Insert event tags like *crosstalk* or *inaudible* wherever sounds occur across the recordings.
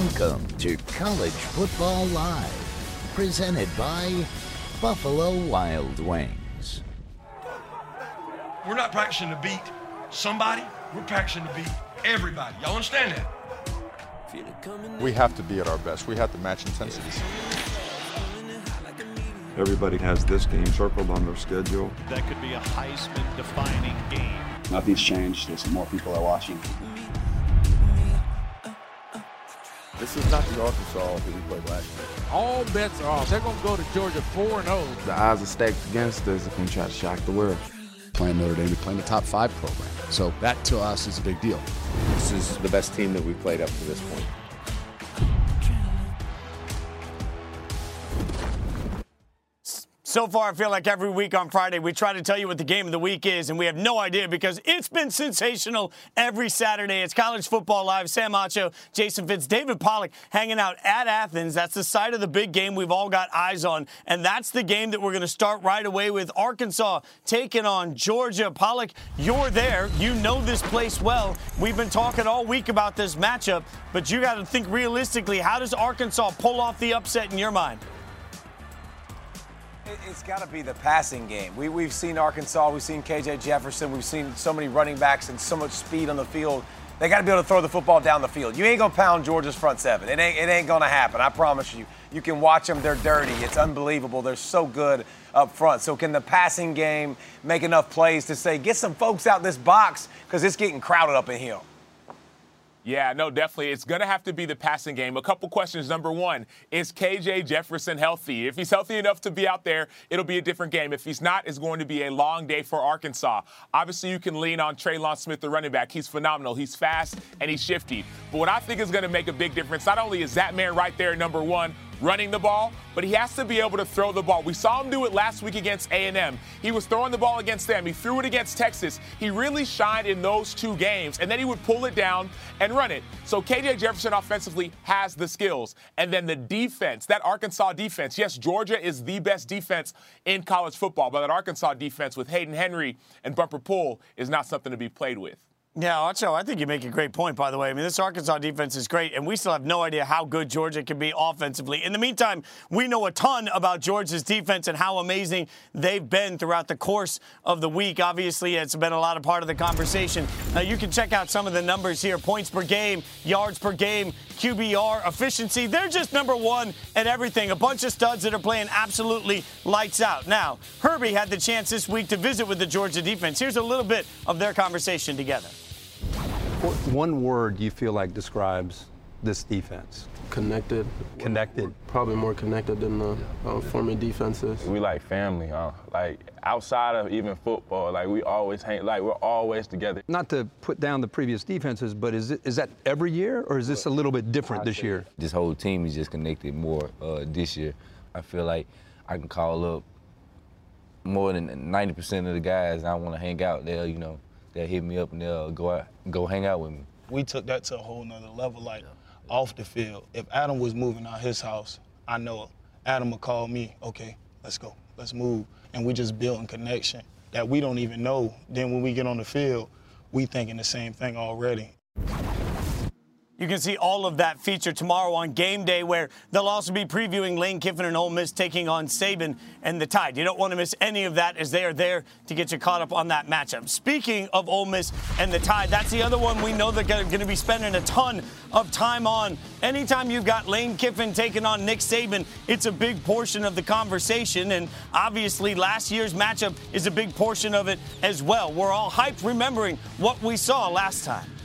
Welcome to College Football Live, presented by Buffalo Wild Wings. We're not practicing to beat somebody, we're practicing to beat everybody. Y'all understand that? We have to be at our best. We have to match intensities. Everybody has this game circled on their schedule. That could be a Heisman defining game. Nothing's changed. There's more people are watching. This is not the Arkansas that we played last year. All bets are off. They're going to go to Georgia 4 0. The odds are stacked against us if we try to shock the world. Playing Notre Dame, we're playing the top five program. So that to us is a big deal. This is the best team that we've played up to this point. So far, I feel like every week on Friday, we try to tell you what the game of the week is, and we have no idea because it's been sensational every Saturday. It's College Football Live. Sam Acho, Jason Fitz, David Pollack hanging out at Athens. That's the side of the big game we've all got eyes on, and that's the game that we're going to start right away with Arkansas taking on Georgia. Pollack, you're there. You know this place well. We've been talking all week about this matchup, but you got to think realistically. How does Arkansas pull off the upset in your mind? It's got to be the passing game. We, we've seen Arkansas, we've seen KJ Jefferson, we've seen so many running backs and so much speed on the field. They got to be able to throw the football down the field. You ain't gonna pound Georgia's front seven. It ain't it ain't gonna happen. I promise you. You can watch them. They're dirty. It's unbelievable. They're so good up front. So can the passing game make enough plays to say get some folks out this box because it's getting crowded up in here. Yeah, no, definitely. It's going to have to be the passing game. A couple questions. Number one, is KJ Jefferson healthy? If he's healthy enough to be out there, it'll be a different game. If he's not, it's going to be a long day for Arkansas. Obviously, you can lean on Trelon Smith, the running back. He's phenomenal. He's fast and he's shifty. But what I think is going to make a big difference, not only is that man right there, number one, running the ball, but he has to be able to throw the ball. We saw him do it last week against A&M. He was throwing the ball against them. He threw it against Texas. He really shined in those two games, and then he would pull it down and run it. So KJ Jefferson offensively has the skills. And then the defense, that Arkansas defense. Yes, Georgia is the best defense in college football, but that Arkansas defense with Hayden Henry and Bumper Pool is not something to be played with. Yeah, Acho, I think you make a great point, by the way. I mean, this Arkansas defense is great, and we still have no idea how good Georgia can be offensively. In the meantime, we know a ton about Georgia's defense and how amazing they've been throughout the course of the week. Obviously, it's been a lot of part of the conversation. Uh, you can check out some of the numbers here points per game, yards per game, QBR, efficiency. They're just number one at everything. A bunch of studs that are playing absolutely lights out. Now, Herbie had the chance this week to visit with the Georgia defense. Here's a little bit of their conversation together. What one word you feel like describes this defense? Connected. Connected. Probably more connected than the uh, former defenses. We like family, huh? Like outside of even football, like we always hang, like we're always together. Not to put down the previous defenses, but is it is that every year or is this a little bit different this year? This whole team is just connected more uh, this year. I feel like I can call up more than 90% of the guys I want to hang out. They'll, you know, they'll hit me up and they'll go out, go hang out with me. We took that to a whole nother level. Like off the field, if Adam was moving out his house, I know Adam would call me. Okay, let's go, let's move, and we just building connection that we don't even know. Then when we get on the field, we thinking the same thing already. You can see all of that feature tomorrow on game day, where they'll also be previewing Lane Kiffin and Ole Miss taking on Saban and the Tide. You don't want to miss any of that as they are there to get you caught up on that matchup. Speaking of Ole Miss and the Tide, that's the other one we know they're going to be spending a ton of time on. Anytime you've got Lane Kiffin taking on Nick Saban, it's a big portion of the conversation. And obviously, last year's matchup is a big portion of it as well. We're all hyped remembering what we saw last time.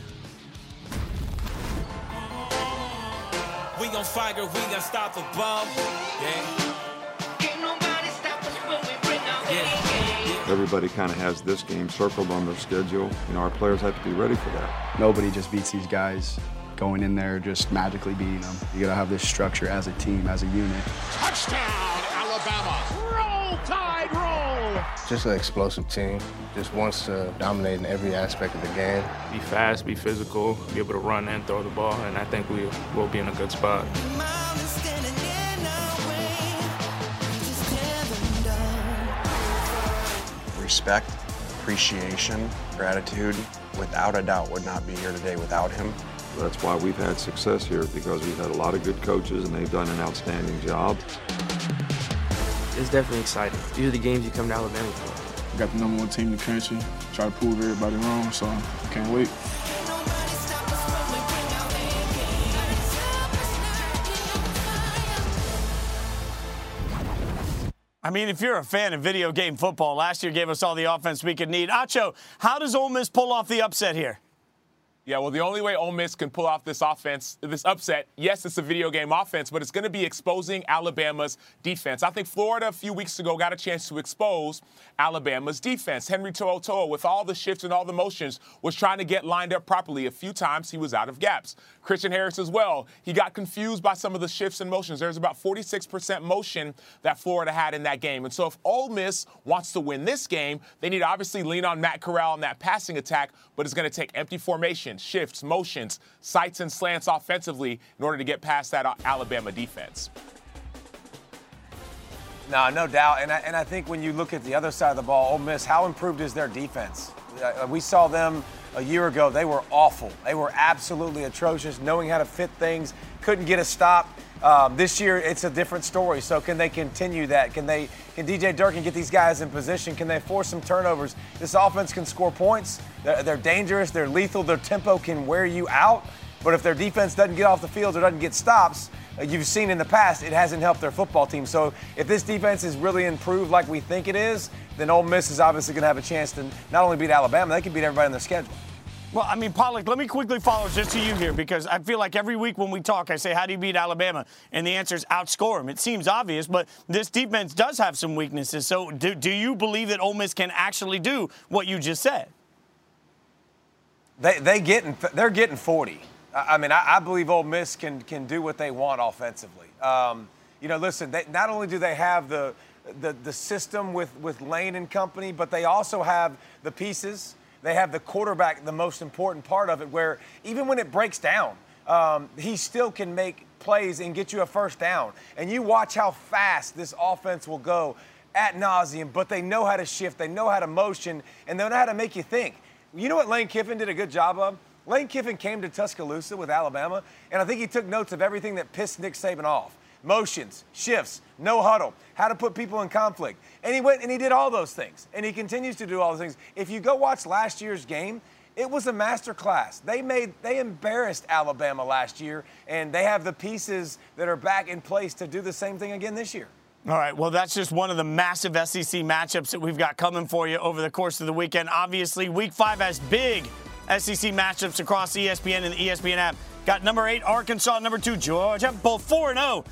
We gon' fight, girl, we unstoppable. Yeah. Can't nobody stop us when we bring our yeah. Everybody kind of has this game circled on their schedule. You know, our players have to be ready for that. Nobody just beats these guys going in there just magically beating them. You got to have this structure as a team, as a unit. Touchdown, Just an explosive team. Just wants to dominate in every aspect of the game. Be fast, be physical, be able to run and throw the ball, and I think we will be in a good spot. Respect, appreciation, gratitude, without a doubt, would not be here today without him. That's why we've had success here because we've had a lot of good coaches and they've done an outstanding job. It's definitely exciting. These are the games you come to Alabama for. We got the number one team in the country. Try to prove everybody wrong, so I can't wait. I mean, if you're a fan of video game football, last year gave us all the offense we could need. Acho, how does Ole Miss pull off the upset here? Yeah, well, the only way Ole Miss can pull off this offense, this upset, yes, it's a video game offense, but it's going to be exposing Alabama's defense. I think Florida a few weeks ago got a chance to expose Alabama's defense. Henry To'oTo'o, with all the shifts and all the motions, was trying to get lined up properly. A few times he was out of gaps. Christian Harris as well. He got confused by some of the shifts and motions. There's about 46% motion that Florida had in that game. And so if Ole Miss wants to win this game, they need to obviously lean on Matt Corral in that passing attack, but it's going to take empty formation shifts, motions, sights, and slants offensively in order to get past that Alabama defense. No, no doubt. And I, and I think when you look at the other side of the ball, Ole Miss, how improved is their defense? Uh, we saw them a year ago. They were awful. They were absolutely atrocious, knowing how to fit things, couldn't get a stop. Um, this year, it's a different story. So, can they continue that? Can they? Can DJ Durkin get these guys in position? Can they force some turnovers? This offense can score points. They're, dangerous. They're lethal. Their tempo can wear you out. But if their defense doesn't get off the field or doesn't get stops, uh, you've seen in the past it hasn't helped their football team. So, if this defense is really improved like we think it is, then Ole Miss is obviously going to have a chance to not only beat Alabama, they can beat everybody on their schedule. Well, I mean, Pollack, let me quickly follow just to you here because I feel like every week when we talk, I say, How do you beat Alabama? And the answer is outscore them. It seems obvious, but this defense does have some weaknesses. So, do, do you believe that Ole Miss can actually do what you just said? They, they getting, they're getting 40. I mean, I, I believe Ole Miss can, can do what they want offensively. Um, you know, listen, they, not only do they have the, the, the system with, with Lane and company, but they also have the pieces they have the quarterback, the most important part of it, where even when it breaks down, um, he still can make plays and get you a first down. And you watch how fast this offense will go at nauseum, but they know how to shift, they know how to motion, and they know how to make you think. You know what Lane Kiffin did a good job of? Lane Kiffin came to Tuscaloosa with Alabama, and I think he took notes of everything that pissed Nick Saban off motions, shifts, no huddle, how to put people in conflict. And he went and he did all those things. And he continues to do all those things. If you go watch last year's game, it was a master class. They made they embarrassed Alabama last year, and they have the pieces that are back in place to do the same thing again this year. All right, well, that's just one of the massive SEC matchups that we've got coming for you over the course of the weekend. Obviously, week five has big SEC matchups across ESPN and the ESPN app. Got number eight, Arkansas, number two, Georgia, both 4 0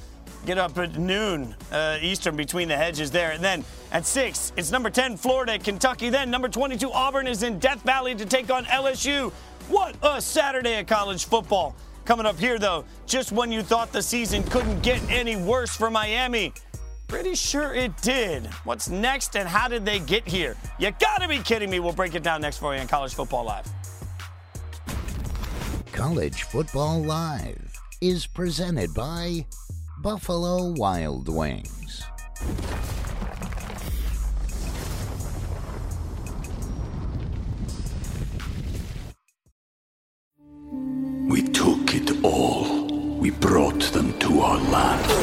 get up at noon uh, Eastern between the hedges there. And then at 6, it's number 10, Florida, Kentucky. Then number 22, Auburn is in Death Valley to take on LSU. What a Saturday of college football. Coming up here, though, just when you thought the season couldn't get any worse for Miami. Pretty sure it did. What's next and how did they get here? You gotta be kidding me. We'll break it down next for you on College Football Live. College Football Live is presented by Buffalo Wild Wings. We took it all. We brought them to our land.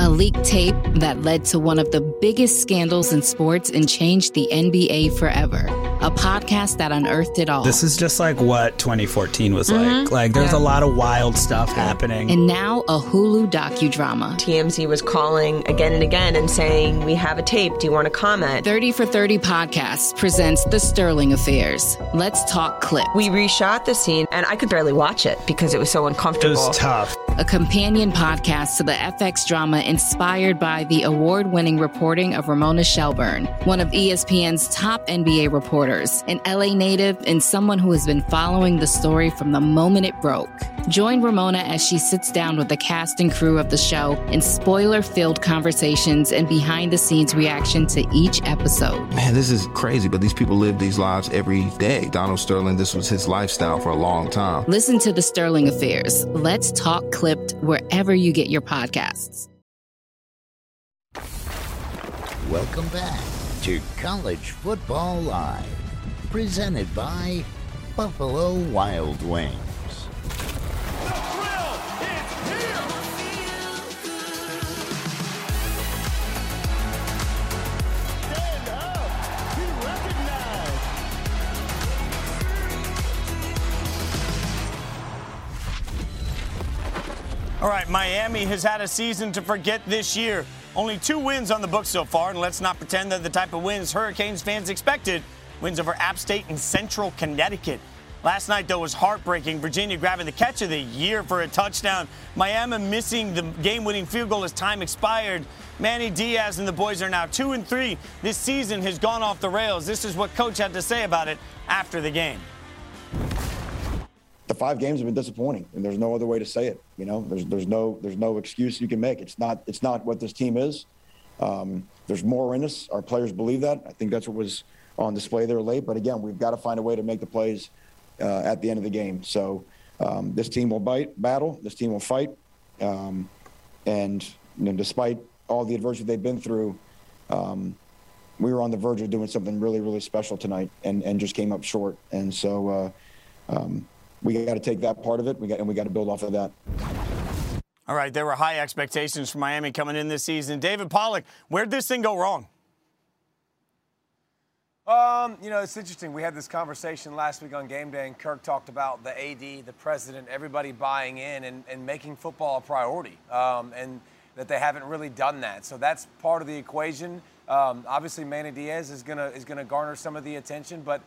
A leaked tape that led to one of the biggest scandals in sports and changed the NBA forever. A podcast that unearthed it all. This is just like what 2014 was Mhm. like. Like there's Yeah. a lot of wild stuff happening. and now a Hulu docudrama. TMZ was calling again and again and saying, We have a tape. Do you want to comment? 30 for 30 Podcasts presents The Sterling Affairs. Let's talk clip. We reshot the scene and I could barely watch it because it was so uncomfortable. It was tough. A companion podcast to the FX drama inspired by the award winning reporting of Ramona Shelburne, one of ESPN's top NBA reporters, an LA native, and someone who has been following the story from the moment it broke. Join Ramona as she sits down with the cast and crew of the show in spoiler filled conversations and behind the scenes reaction to each episode. Man, this is crazy, but these people live these lives every day. Donald Sterling, this was his lifestyle for a long time. Listen to The Sterling Affairs. Let's talk clipped wherever you get your podcasts. Welcome back to College Football Live, presented by Buffalo Wild Wings. All right, Miami has had a season to forget this year. Only two wins on the book so far, and let's not pretend they're the type of wins Hurricanes fans expected. Wins over App State and Central Connecticut. Last night, though, was heartbreaking. Virginia grabbing the catch of the year for a touchdown. Miami missing the game winning field goal as time expired. Manny Diaz and the boys are now 2 and 3. This season has gone off the rails. This is what coach had to say about it after the game. The five games have been disappointing, and there's no other way to say it. You know, there's there's no there's no excuse you can make. It's not it's not what this team is. Um, there's more in us. Our players believe that. I think that's what was on display there late. But again, we've got to find a way to make the plays uh, at the end of the game. So um, this team will bite, battle. This team will fight, um, and you know, despite all the adversity they've been through. Um, we were on the verge of doing something really, really special tonight, and, and just came up short. And so, uh, um, we got to take that part of it. We got and we got to build off of that. All right, there were high expectations for Miami coming in this season. David Pollack, where'd this thing go wrong? Um, you know, it's interesting. We had this conversation last week on game day, and Kirk talked about the AD, the president, everybody buying in and, and making football a priority, um, and that they haven't really done that. So that's part of the equation. Um, obviously, Manny Diaz is gonna is gonna garner some of the attention, but it-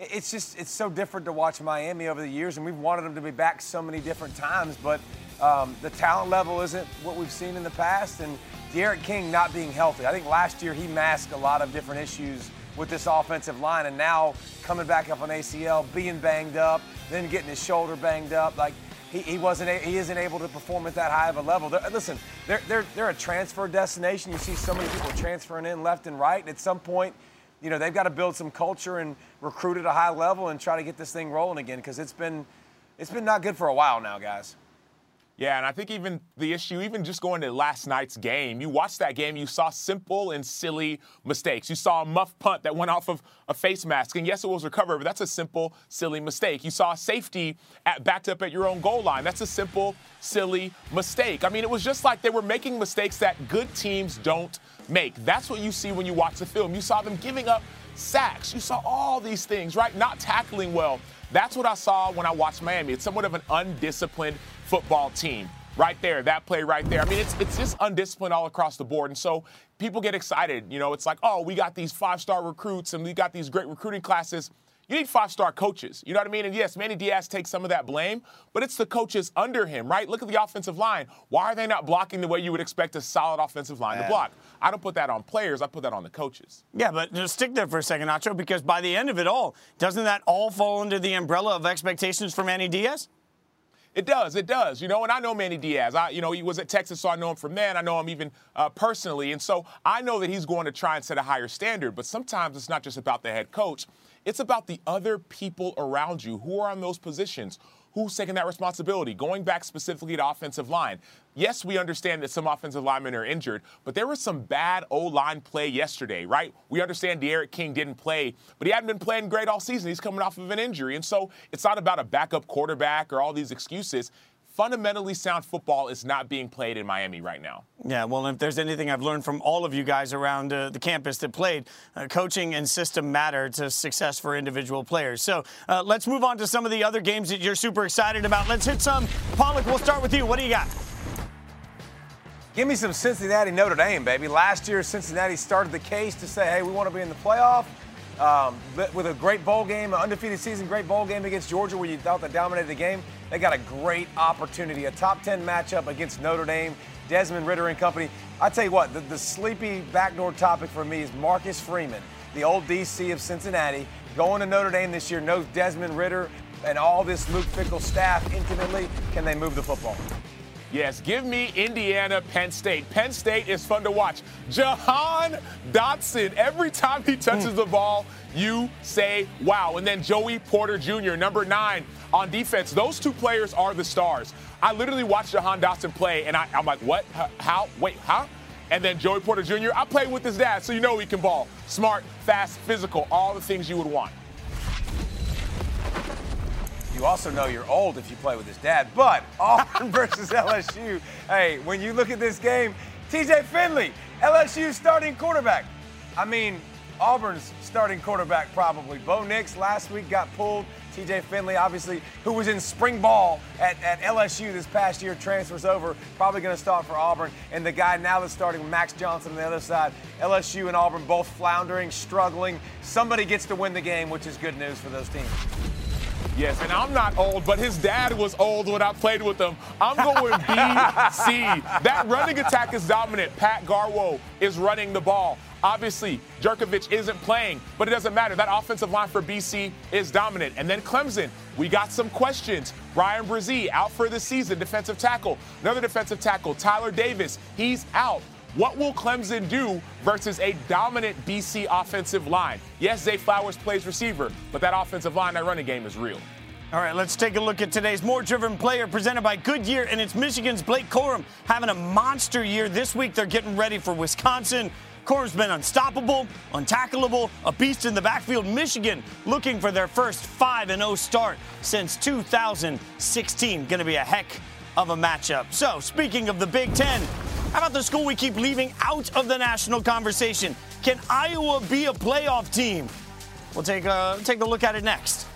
it's just it's so different to watch Miami over the years, and we've wanted them to be back so many different times, but um, the talent level isn't what we've seen in the past, and D'Eriq King not being healthy. I think last year he masked a lot of different issues with this offensive line, and now coming back up on ACL, being banged up, then getting his shoulder banged up, like he, he wasn't he isn't able to perform at that high of a level. They're, listen, they're, they're they're a transfer destination. You see so many people transferring in left and right. And At some point, you know they've got to build some culture and recruit at a high level and try to get this thing rolling again because it's been it's been not good for a while now, guys. Yeah, and I think even the issue, even just going to last night's game, you watched that game, you saw simple and silly mistakes. You saw a muff punt that went off of a face mask, and yes, it was recovered, but that's a simple, silly mistake. You saw safety at, backed up at your own goal line. That's a simple, silly mistake. I mean, it was just like they were making mistakes that good teams don't make. That's what you see when you watch the film. You saw them giving up sacks. You saw all these things, right? Not tackling well. That's what I saw when I watched Miami. It's somewhat of an undisciplined football team. Right there, that play right there. I mean, it's it's just undisciplined all across the board. And so people get excited. You know, it's like, oh, we got these five-star recruits and we got these great recruiting classes. You need five-star coaches. You know what I mean? And yes, Manny Diaz takes some of that blame, but it's the coaches under him, right? Look at the offensive line. Why are they not blocking the way you would expect a solid offensive line to block? I don't put that on players. I put that on the coaches. Yeah, but just stick there for a second, Acho, because by the end of it all, doesn't that all fall under the umbrella of expectations for Manny Diaz? It does, it does. You know, and I know Manny Diaz. I, you know, he was at Texas, so I know him from then. I know him even uh, personally, and so I know that he's going to try and set a higher standard. But sometimes it's not just about the head coach; it's about the other people around you who are on those positions. Who's taking that responsibility? Going back specifically to offensive line. Yes, we understand that some offensive linemen are injured, but there was some bad O line play yesterday, right? We understand D'Eriq King didn't play, but he hadn't been playing great all season. He's coming off of an injury. And so it's not about a backup quarterback or all these excuses. Fundamentally sound football is not being played in Miami right now. Yeah, well, if there's anything I've learned from all of you guys around uh, the campus that played, uh, coaching and system matter to success for individual players. So uh, let's move on to some of the other games that you're super excited about. Let's hit some. Pollack, we'll start with you. What do you got? Give me some Cincinnati Notre Dame, baby. Last year, Cincinnati started the case to say, hey, we want to be in the playoff. Um, with a great bowl game, an undefeated season, great bowl game against Georgia where you thought they dominated the game. They got a great opportunity, a top 10 matchup against Notre Dame, Desmond Ridder and company. I tell you what, the, the sleepy backdoor topic for me is Marcus Freeman, the old DC of Cincinnati, going to Notre Dame this year, knows Desmond Ridder and all this Luke Fickell staff intimately. Can they move the football? Yes, give me Indiana, Penn State. Penn State is fun to watch. Jahan Dotson, every time he touches hmm. the ball, you say wow. And then Joey Porter Jr., number nine on defense. Those two players are the stars. I literally watched Jahan Dotson play, and I, am like, what? How? Wait, huh? And then Joey Porter Jr., I played with his dad, so you know he can ball. Smart, fast, physical, all the things you would want. You also know you're old if you play with his dad. But *laughs* Auburn versus LSU. Hey, when you look at this game, TJ Finley, LSU starting quarterback. I mean, Auburn's starting quarterback probably. Bo Nix last week got pulled. TJ Finley, obviously, who was in spring ball at, at LSU this past year, transfers over, probably going to start for Auburn. And the guy now that's starting, Max Johnson on the other side. LSU and Auburn both floundering, struggling. Somebody gets to win the game, which is good news for those teams. Yes, and I'm not old, but his dad was old when I played with him. I'm going BC. *laughs* That running attack is dominant. Pat Garwo is running the ball. Obviously, Jurkovec isn't playing, but it doesn't matter. That offensive line for BC is dominant. And then Clemson, we got some questions. Bryan Bresee out for the season, defensive tackle. Another defensive tackle, Tyler Davis, he's out. What will Clemson do versus a dominant BC offensive line? Yes, Zay Flowers plays receiver, but that offensive line, that running game is real. All right, let's take a look at today's more driven player presented by Goodyear, and it's Michigan's Blake Corum having a monster year this week. They're getting ready for Wisconsin. Corum's been unstoppable, untackleable, a beast in the backfield. Michigan looking for their first 5 0 start since 2016. Going to be a heck of a matchup. So, speaking of the Big Ten, how about the school we keep leaving out of the national conversation? Can Iowa be a playoff team? We'll take a, take a look at it next.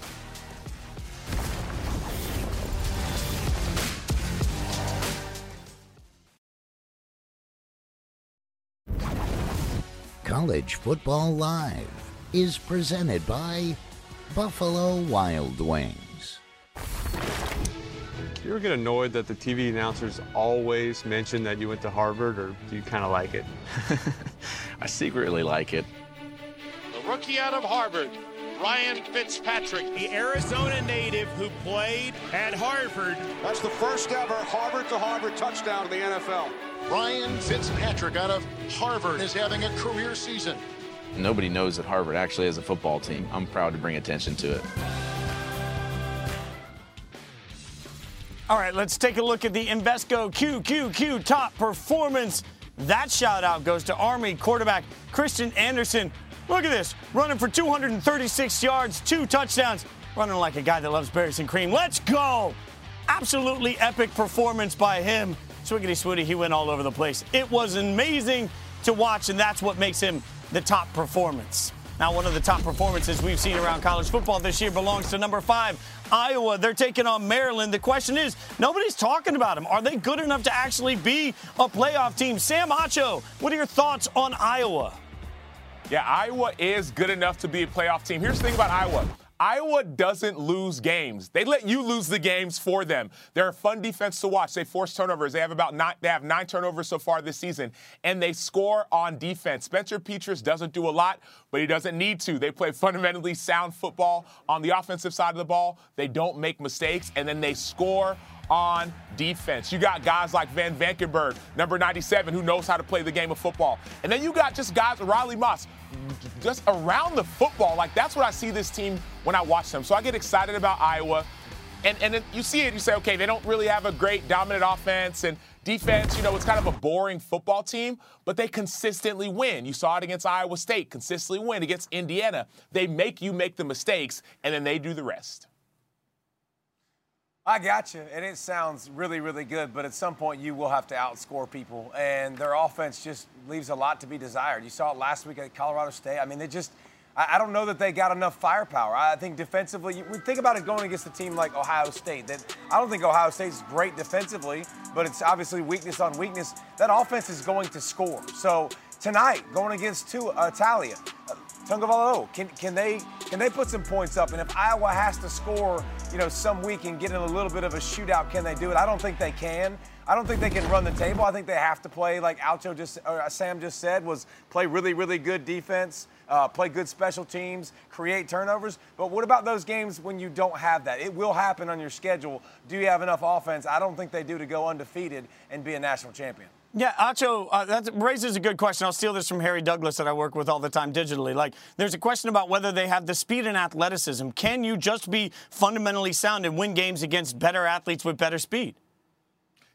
College Football Live is presented by Buffalo Wild Wings. Do you ever get annoyed that the TV announcers always mention that you went to Harvard, or do you kind of like it? *laughs* I secretly like it. The rookie out of Harvard, Ryan Fitzpatrick. The Arizona native who played at Harvard. That's the first ever Harvard to Harvard touchdown in the NFL. Ryan Fitzpatrick out of Harvard is having a career season. Nobody knows that Harvard actually has a football team. I'm proud to bring attention to it. All right, let's take a look at the Invesco QQQ top performance. That shout out goes to Army quarterback Christian Anderson. Look at this, running for 236 yards, two touchdowns, running like a guy that loves berries and cream. Let's go! Absolutely epic performance by him. Swiggity Swooty, he went all over the place. It was amazing to watch, and that's what makes him the top performance. Now, one of the top performances we've seen around college football this year belongs to number five, Iowa. They're taking on Maryland. The question is, nobody's talking about them. Are they good enough to actually be a playoff team? Sam Acho, what are your thoughts on Iowa? Yeah, Iowa is good enough to be a playoff team. Here's the thing about Iowa. Iowa doesn't lose games. They let you lose the games for them. They're a fun defense to watch. They force turnovers. They have about nine, they have nine turnovers so far this season, and they score on defense. Spencer Petras doesn't do a lot, but he doesn't need to. They play fundamentally sound football on the offensive side of the ball. They don't make mistakes, and then they score on defense. You got guys like Van Valkenburg, number 97, who knows how to play the game of football. And then you got just guys, Riley Moss, just around the football. Like, that's what I see this team when I watch them. So I get excited about Iowa. And, and then you see it, you say, okay, they don't really have a great dominant offense and defense. You know, it's kind of a boring football team, but they consistently win. You saw it against Iowa State, consistently win against Indiana. They make you make the mistakes, and then they do the rest. I got you, and it sounds really, really good. But at some point, you will have to outscore people, and their offense just leaves a lot to be desired. You saw it last week at Colorado State. I mean, they just. I don't know that they got enough firepower. I think defensively, we think about it going against a team like Ohio State. That I don't think Ohio State's great defensively, but it's obviously weakness on weakness. That offense is going to score. So tonight, going against two, uh, Taulia, uh, Tagovailoa, can can they can they put some points up? And if Iowa has to score, you know, some week and get in a little bit of a shootout, can they do it? I don't think they can. I don't think they can run the table. I think they have to play like Acho just or Sam just said was play really really good defense uh, play good special teams, create turnovers. But what about those games when you don't have that? It will happen on your schedule. Do you have enough offense? I don't think they do to go undefeated and be a national champion. Yeah, Acho, uh, that raises a good question. I'll steal this from Harry Douglas that I work with all the time digitally. Like, there's a question about whether they have the speed and athleticism. Can you just be fundamentally sound and win games against better athletes with better speed?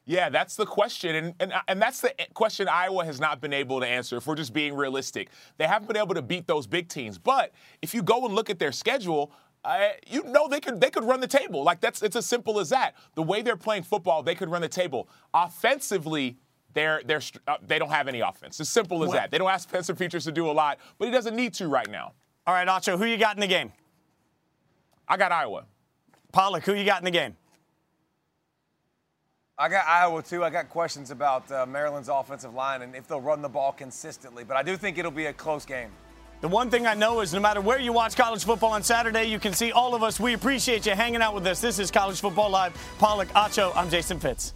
Yeah, that's the question. And, and, and that's the question Iowa has not been able to answer, if we're just being realistic. They haven't been able to beat those big teams. But if you go and look at their schedule, uh, you know they could they could run the table. Like that's it's as simple as that. The way they're playing football, they could run the table. Offensively, they're they're uh, they don't have any offense. As simple as that. They don't ask Spencer Petras to do a lot, but he doesn't need to right now. All right, Acho, who you got in the game? I got Iowa. Pollack, who you got in the game? I got Iowa too. I got questions about uh, Maryland's offensive line and if they'll run the ball consistently, but I do think it'll be a close game. The one thing I know is no matter where you watch college football on Saturday, you can see all of us. We appreciate you hanging out with us. This is College Football Live. Pollack, Acho, I'm Jason Fitz.